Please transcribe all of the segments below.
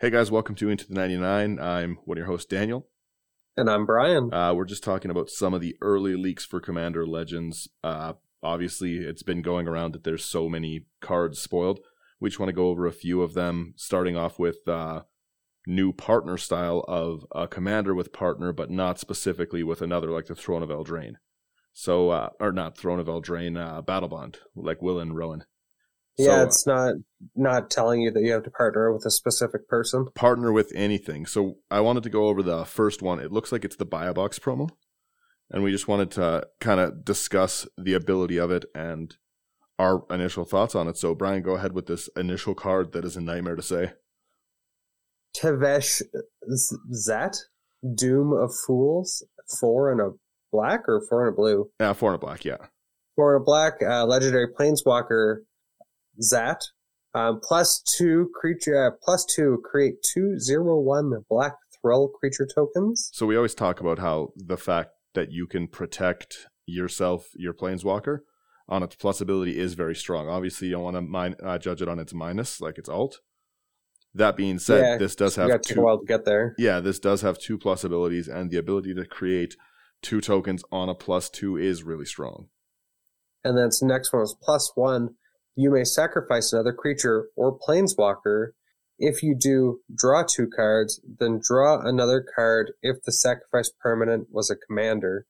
Hey guys, welcome to Into the 99. I'm one of your hosts, Daniel. And I'm Brian. Uh, we're just talking about some of the early leaks for Commander Legends. Uh, obviously, it's been going around that there's so many cards spoiled. We just want to go over a few of them, starting off with uh, new partner style of a commander with partner, but not specifically with another, like the Throne of Eldraine. So, uh, or not Throne of Eldraine, uh, Battlebond, like Will and Rowan. Yeah, so, it's not not telling you that you have to partner with a specific person. Partner with anything. So I wanted to go over the first one. It looks like it's the Buy-a-Box promo, and we just wanted to kind of discuss the ability of it and our initial thoughts on it. So Brian, go ahead with this initial card that is a nightmare to say. Tevesh Szat, Doom of Fools, four and a black or four and a blue? Yeah, four and a black. Yeah, four and a black. Uh, legendary Planeswalker Szat. Um, plus two creature, uh, plus two create two zero one black Thrull creature tokens. So we always talk about how the fact that you can protect yourself, your planeswalker, on its plus ability is very strong. Obviously, you don't want to min- uh, judge it on its minus, like its alt. That being said, yeah, this does have two. while to get there. Yeah, this does have two plus abilities, and the ability to create two tokens on a plus two is really strong. And then its next one is plus one you may sacrifice another creature or planeswalker. If you do, draw two cards, then draw another card if the sacrifice permanent was a commander.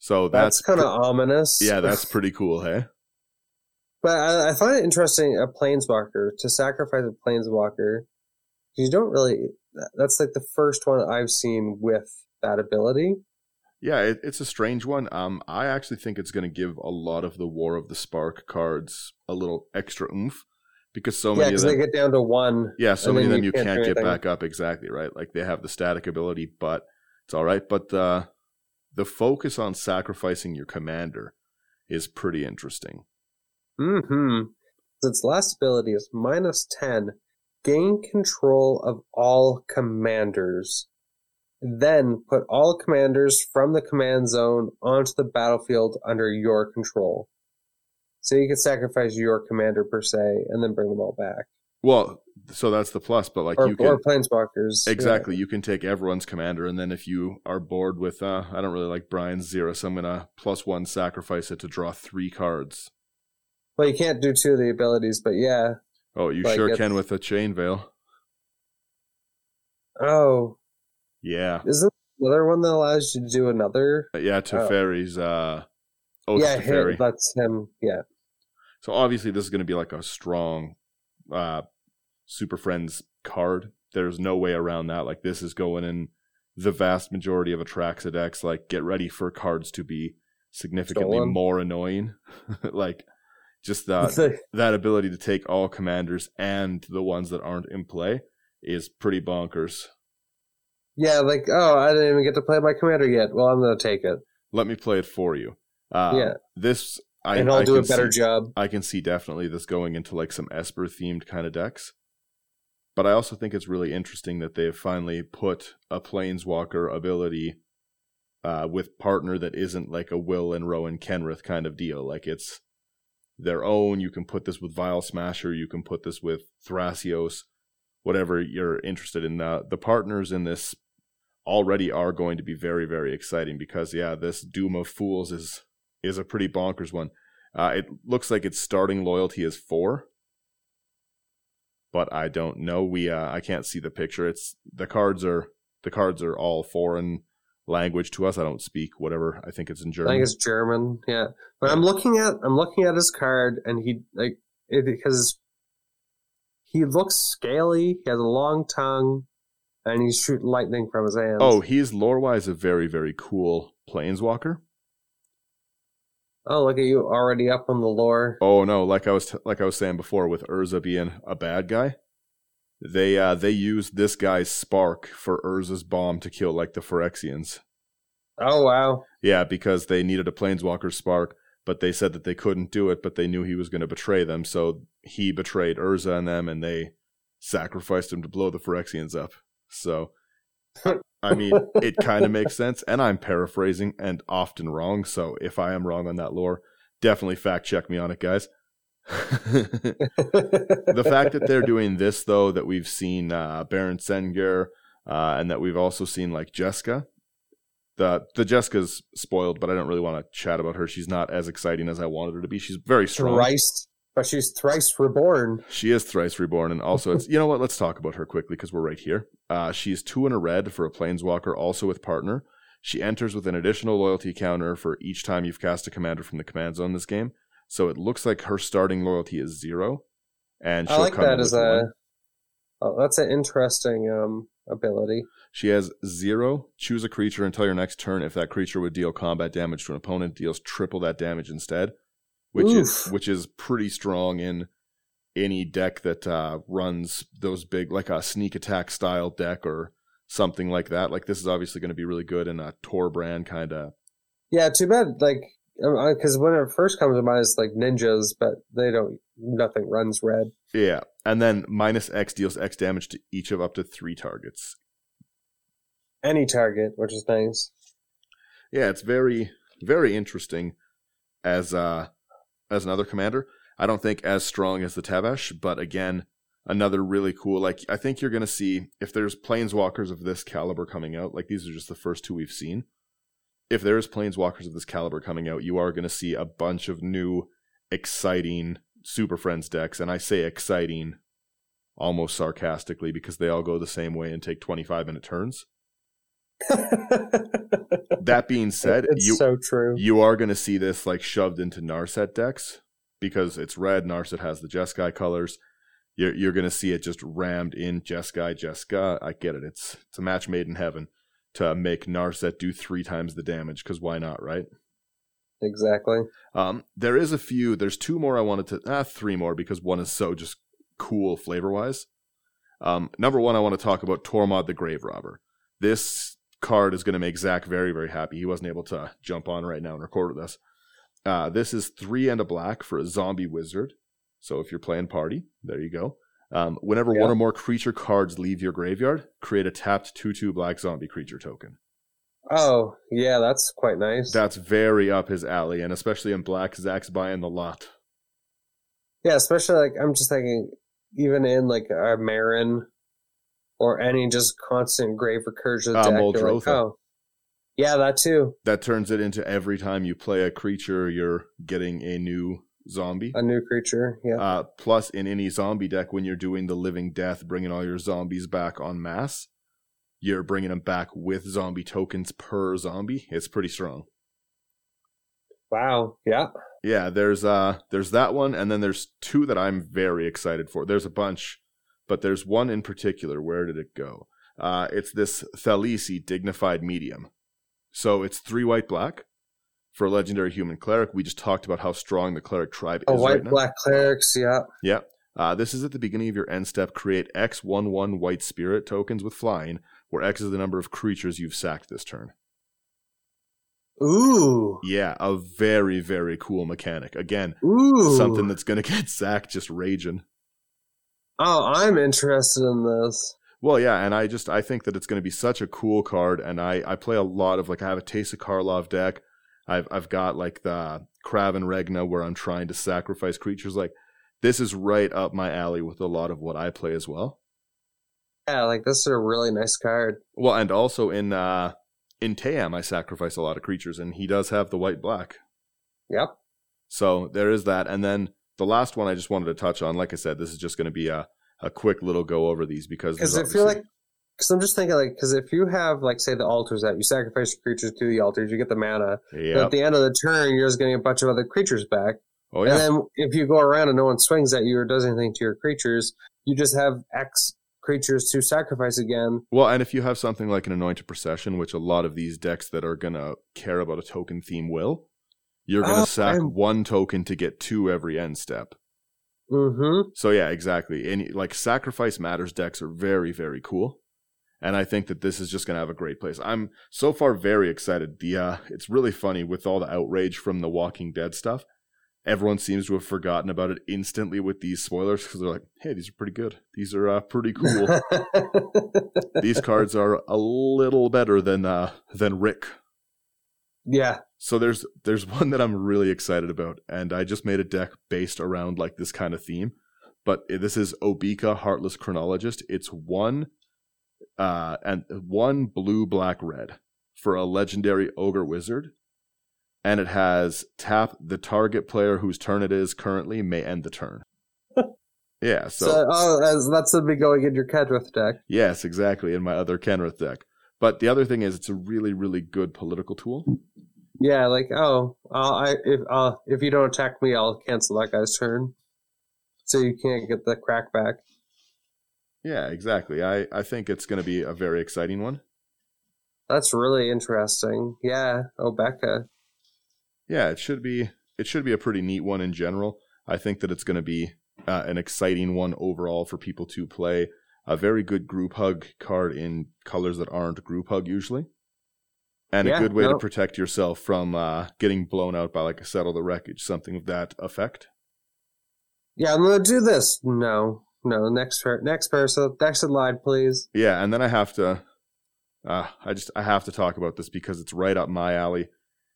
So that's, that's kind of pr- ominous. Yeah, that's pretty cool, hey? But I, I, find it interesting a planeswalker to sacrifice a planeswalker. You don't really. That's like the first one I've seen with that ability. Yeah, it, it's a strange one. Um, I actually think it's going to give a lot of the War of the Spark cards a little extra oomph because so many of them they get down to one. Yeah, so many of them you can't, can't get back up exactly right. Like they have the static ability, but it's all right. But the the focus on sacrificing your commander is pretty interesting. Hmm. Its last ability is minus ten. Gain control of all commanders. Then put all commanders from the command zone onto the battlefield under your control. So you can sacrifice your commander per se, and then bring them all back. Well, so that's the plus, but like or, you can or planeswalkers exactly. Yeah. You can take everyone's commander, and then if you are bored with, uh, I don't really like Brian's zero, so I'm gonna plus one sacrifice it to draw three cards. Well, you can't do two of the abilities, but yeah. Oh, you like sure can with a chain veil. Oh, yeah. Isn't another one that allows you to do another? Uh, yeah, Teferi's uh Oath yeah, Teferi. that's him. Yeah. So obviously this is going to be like a strong uh Super Friends card. There's no way around that. Like this is going in the vast majority of Atraxa decks. Like get ready for cards to be significantly Stolen. more annoying. like just that that ability to take all commanders and the ones that aren't in play is pretty bonkers. Yeah, like oh, I didn't even get to play my commander yet. Well, I'm gonna take it. Let me play it for you. Uh, yeah, this I, and I'll I do a better see, job. I can see definitely this going into like some Esper themed kind of decks. But I also think it's really interesting that they've finally put a Planeswalker ability uh, with partner that isn't like a Will and Rowan Kenrith kind of deal. Like it's their own. You can put this with Vial Smasher. You can put this with Thrasios. Whatever you're interested in. Uh, the partners in this already are going to be very very exciting because yeah this doom of fools is is a pretty bonkers one. Uh, it looks like its starting loyalty is four. But i don't know. We uh, i can't see the picture. It's the cards are the cards are all foreign language to us. I don't speak whatever. I think it's in german i think it's german. Yeah. But i'm looking at i'm looking at his card and he like it, because he looks scaly. He has a long tongue and he's shooting lightning from his hands. Oh, he's lore wise a very very cool planeswalker. Oh, look at you already up on the lore. Oh no, like I was t- like I was saying before, with Urza being a bad guy, they uh they used this guy's spark for Urza's bomb to kill like the Phyrexians. Oh wow! Yeah, because they needed a planeswalker spark, but they said that they couldn't do it, but they knew he was going to betray them, so he betrayed Urza and them, and they sacrificed him to blow the Phyrexians up. So, I mean, it kind of makes sense. And I'm paraphrasing and often wrong. So, if I am wrong on that lore, definitely fact check me on it, guys. the fact that they're doing this though, that we've seen uh, Baron Sengir, uh, and that we've also seen like Jessica. The the Jeska's spoiled, but I don't really want to chat about her. She's not as exciting as I wanted her to be. She's very strong. thrice, but she's thrice reborn. She is thrice reborn, and also it's you know what? Let's talk about her quickly because we're right here. Uh, she's two in a red for a planeswalker, also with partner. She enters with an additional loyalty counter for each time you've cast a commander from the command zone this game. So it looks like her starting loyalty is zero, and I she'll like come that as a. one. Oh, that's an interesting um ability. She has zero. Choose a creature until your next turn. If that creature would deal combat damage to an opponent, deals triple that damage instead, which is which is pretty strong in any deck that uh, runs those big like a sneak attack style deck or something like that. Like this is obviously going to be really good in a Torbran kind of. Yeah, too bad. Like, because when it first comes to mind, it's like ninjas, but they don't. Nothing runs red. Yeah, and then minus X deals X damage to each of up to three targets. Any target, which is nice. Yeah, it's very very interesting as uh as another commander. I don't think as strong as the Tabash, but again, another really cool. Like I think you're gonna see if there's planeswalkers of this caliber coming out. Like these are just the first two we've seen. If there's planeswalkers of this caliber coming out, you are gonna see a bunch of new, exciting Super Friends decks, and I say exciting almost sarcastically because they all go the same way and take 25 minute turns. That being said, it's you so true. you are going to see this like shoved into Narset decks because it's red. Narset has the Jeskai colors. You're you're going to see it just rammed in Jeskai, Jeska. I get it. It's it's a match made in heaven to make Narset do three times the damage because why not, right? Exactly. Um, there is a few. There's two more I wanted to. Ah, three more because one is so just cool flavor wise. Um, number one, I want to talk about Tormod the Grave Robber. This card is going to make Zach very, very happy. He wasn't able to jump on right now and record with us. Uh, this is three and a black for a zombie wizard. So if you're playing party, there you go. Um, whenever Yeah. one or more creature cards leave your graveyard, create a tapped 2 2 black zombie creature token. Oh, yeah, that's quite nice. That's very up his alley, and especially in black, Zach's buying the lot. yeah, especially like I'm just thinking, even in like a Meren or any just constant grave recursion Ah, deck, you're like, oh, yeah, that too. That turns it into every time you play a creature, you're getting a new zombie. A new creature. Yeah. Uh, plus, in any zombie deck, when you're doing the living death, bringing all your zombies back en masse, you're bringing them back with zombie tokens per zombie. It's pretty strong. wow. Yeah. Yeah, there's uh, there's that one, and then there's two that I'm very excited for. There's a bunch, but there's one in particular. Where did it go? Uh, it's this Thalisse Dignified Medium. So it's three white black for a legendary human cleric. We just talked about how strong the cleric tribe Oh, is white right now. black clerics. Yeah. Yeah. Uh, this is at the beginning of your end step. Create X one one white spirit tokens with flying, where X is the number of creatures you've sacked this turn. Ooh. Yeah, a very very cool mechanic. Again, Ooh. something that's gonna get sacked just raging. Oh, I'm interested in this. Well, yeah, and I just I think that it's going to be such a cool card, and I I play a lot of like I have a Teysa Karlov deck. I've I've got like the Krav and Regna where I'm trying to sacrifice creatures. Like this is right up my alley with a lot of what I play as well. Yeah, like this is a really nice card. Well, and also in uh in Tayam I sacrifice a lot of creatures, and he does have the white black. Yep. So there is that, and then the last one I just wanted to touch on. Like I said, this is just going to be a a quick little go over these because Because I feel like, because I'm just thinking like, because if you have like say the altars that you sacrifice your creatures to the altars, you get the mana. But yeah, at the end of the turn, you're just getting a bunch of other creatures back. oh yeah. And then if you go around and no one swings at you or does anything to your creatures, you just have X creatures to sacrifice again. Well, and if you have something like an anointed procession, which a lot of these decks that are gonna care about a token theme will, you're gonna Oh, sack I'm- one token to get two every end step. Mm-hmm. So yeah, exactly. And like sacrifice matters decks are very very cool, and I think that this is just gonna have a great place. I'm so far very excited. The uh, it's really funny with all the outrage from the Walking Dead stuff. Everyone seems to have forgotten about it instantly with these spoilers because they're like, "Hey, these are pretty good. These are uh, pretty cool. these cards are a little better than uh, than Rick." Yeah. So there's there's one that I'm really excited about, and I just made a deck based around like this kind of theme. But this is Obeka Heartless Chronologist. It's one, uh, and one blue, black, red for a legendary ogre wizard, and it has tap the target player whose turn it is currently may end the turn. yeah. So, So, oh, as, that's going to be going in your Kenrith deck. yes, exactly in my other Kenrith deck. But the other thing is, it's a really, really good political tool. Yeah, like oh, uh, I if uh, if you don't attack me, I'll cancel that guy's turn, so you can't get the crack back. Yeah, exactly. I, I think it's going to be a very exciting one. That's really interesting. Yeah, Obeka. Yeah, it should be it should be a pretty neat one in general. I think that it's going to be uh, an exciting one overall for people to play. A very good group hug card in colors that aren't group hug usually, and Yeah, a good way to protect yourself from uh, getting blown out by like a settle the wreckage, something of that effect. Yeah, I'm gonna do this. No, no. Next, per- next person, next in line, please. Yeah, and then I have to, uh, I just I have to talk about this because it's right up my alley.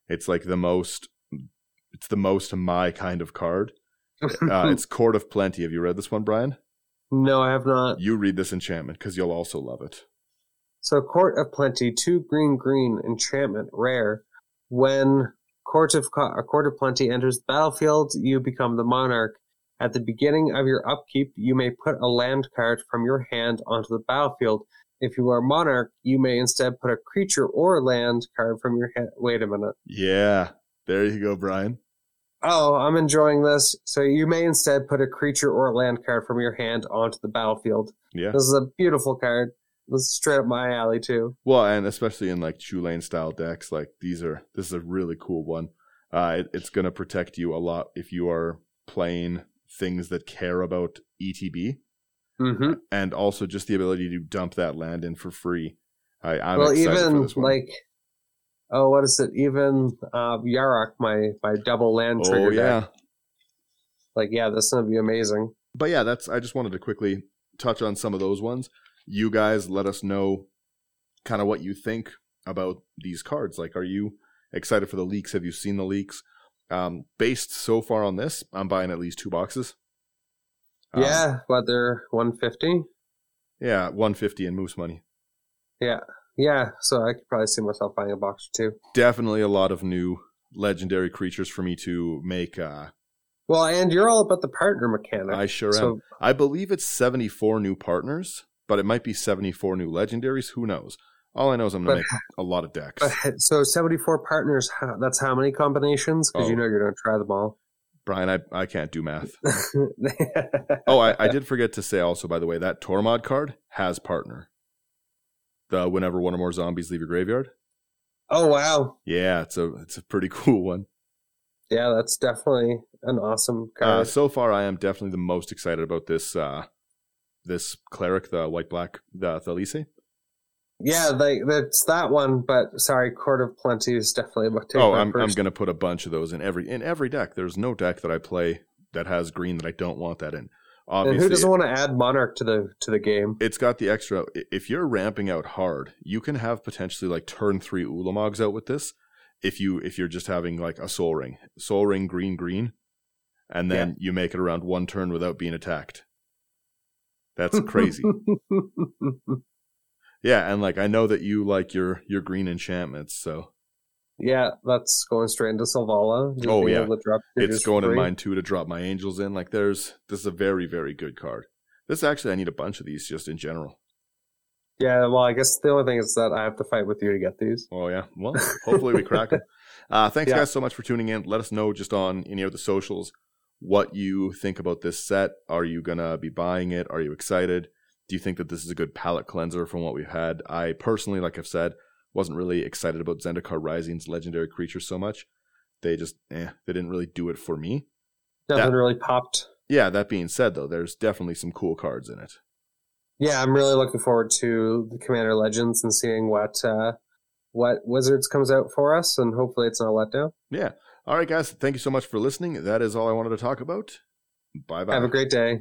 It's like the most, it's the most my kind of card. Uh, it's Court of Plenty. Have you read this one, Brian? No, I have not. You read this enchantment because you'll also love it. So, Court of Plenty, two green, green, enchantment, rare. When Court of a Court of Plenty enters the battlefield, you become the monarch. At the beginning of your upkeep, you may put a land card from your hand onto the battlefield. If you are monarch, you may instead put a creature or land card from your hand. Wait a minute. Yeah, there you go, Brian. Oh, I'm enjoying this. So you may instead put a creature or land card from your hand onto the battlefield. Yeah. This is a beautiful card. This is straight up my alley too. Well, and especially in like Shoe Lane style decks, like these are this is a really cool one. Uh, it, it's going to protect you a lot if you are playing things that care about ETB, Mm-hmm. and also just the ability to dump that land in for free. I, I'm well, excited for even this one. like, oh, what is it? Even uh, Yarok, my my double land trigger oh deck. yeah, Like, yeah, this is gonna be amazing. but yeah, that's. I just wanted to quickly touch on some of those ones. You guys, let us know kind of what you think about these cards. Like, are you excited for the leaks? Have you seen the leaks? Um, based so far on this, I'm buying at least two boxes. Um, yeah, but they're 150. yeah, 150 in moose money. Yeah, so I could probably see myself buying a box or two. Definitely a lot of new legendary creatures for me to make. Uh, Well, and you're all about the partner mechanic. I sure am. I believe it's 74 new partners, but it might be 74 new legendaries. Who knows? All I know is I'm going to make a lot of decks. But, so 74 partners, that's how many combinations? Because you Oh. know you're going to try them all. Brian, I, I can't do math. Oh, I, I did forget to say also, by the way, that Tormod card has partner. The whenever one or more zombies leave your graveyard. oh, wow. Yeah, it's a it's a pretty cool one. Yeah, that's definitely an awesome Uh, card. so far, I am definitely the most excited about this uh, this cleric, the white black, the Thalisse. yeah, they, that's that one, but sorry, Court of Plenty is definitely about to Oh, I'm I'm gonna put a bunch of those in every in every deck. There's no deck that I play that has green that I don't want that in. And who doesn't want to add Monarch to the to the game? it's got the extra. If you're ramping out hard, you can have potentially like turn three Ulamogs out with this. If you if you're just having like a Sol Ring, Sol Ring green green, and then you make it around one turn without being attacked. That's crazy. yeah, and like I know that you like your your green enchantments, so yeah, that's going straight into Selvala. Just Oh, yeah. to drop it's going in mine too to drop my angels in. Like there's this is a very very good card. This actually I need a bunch of these just in general. Yeah, well, I guess the only thing is that I have to fight with you to get these. Oh yeah. Well, hopefully we crack them. Uh, thanks Yeah. guys so much for tuning in. Let us know just on any of the socials what you think about this set. Are you gonna be buying it? Are you excited? Do you think that this is a good palette cleanser from what we've had? I personally, like I've said, wasn't really excited about Zendikar Rising's legendary creatures so much. They just, eh, they didn't really do it for me. Nothing That- really popped. Yeah, that being said, though, there's definitely some cool cards in it. Yeah, I'm really looking forward to the Commander Legends and seeing what uh, what Wizards comes out for us, and hopefully it's not a letdown. Yeah. All right, guys. Thank you so much for listening. That is all I wanted to talk about. Bye bye. Have a great day.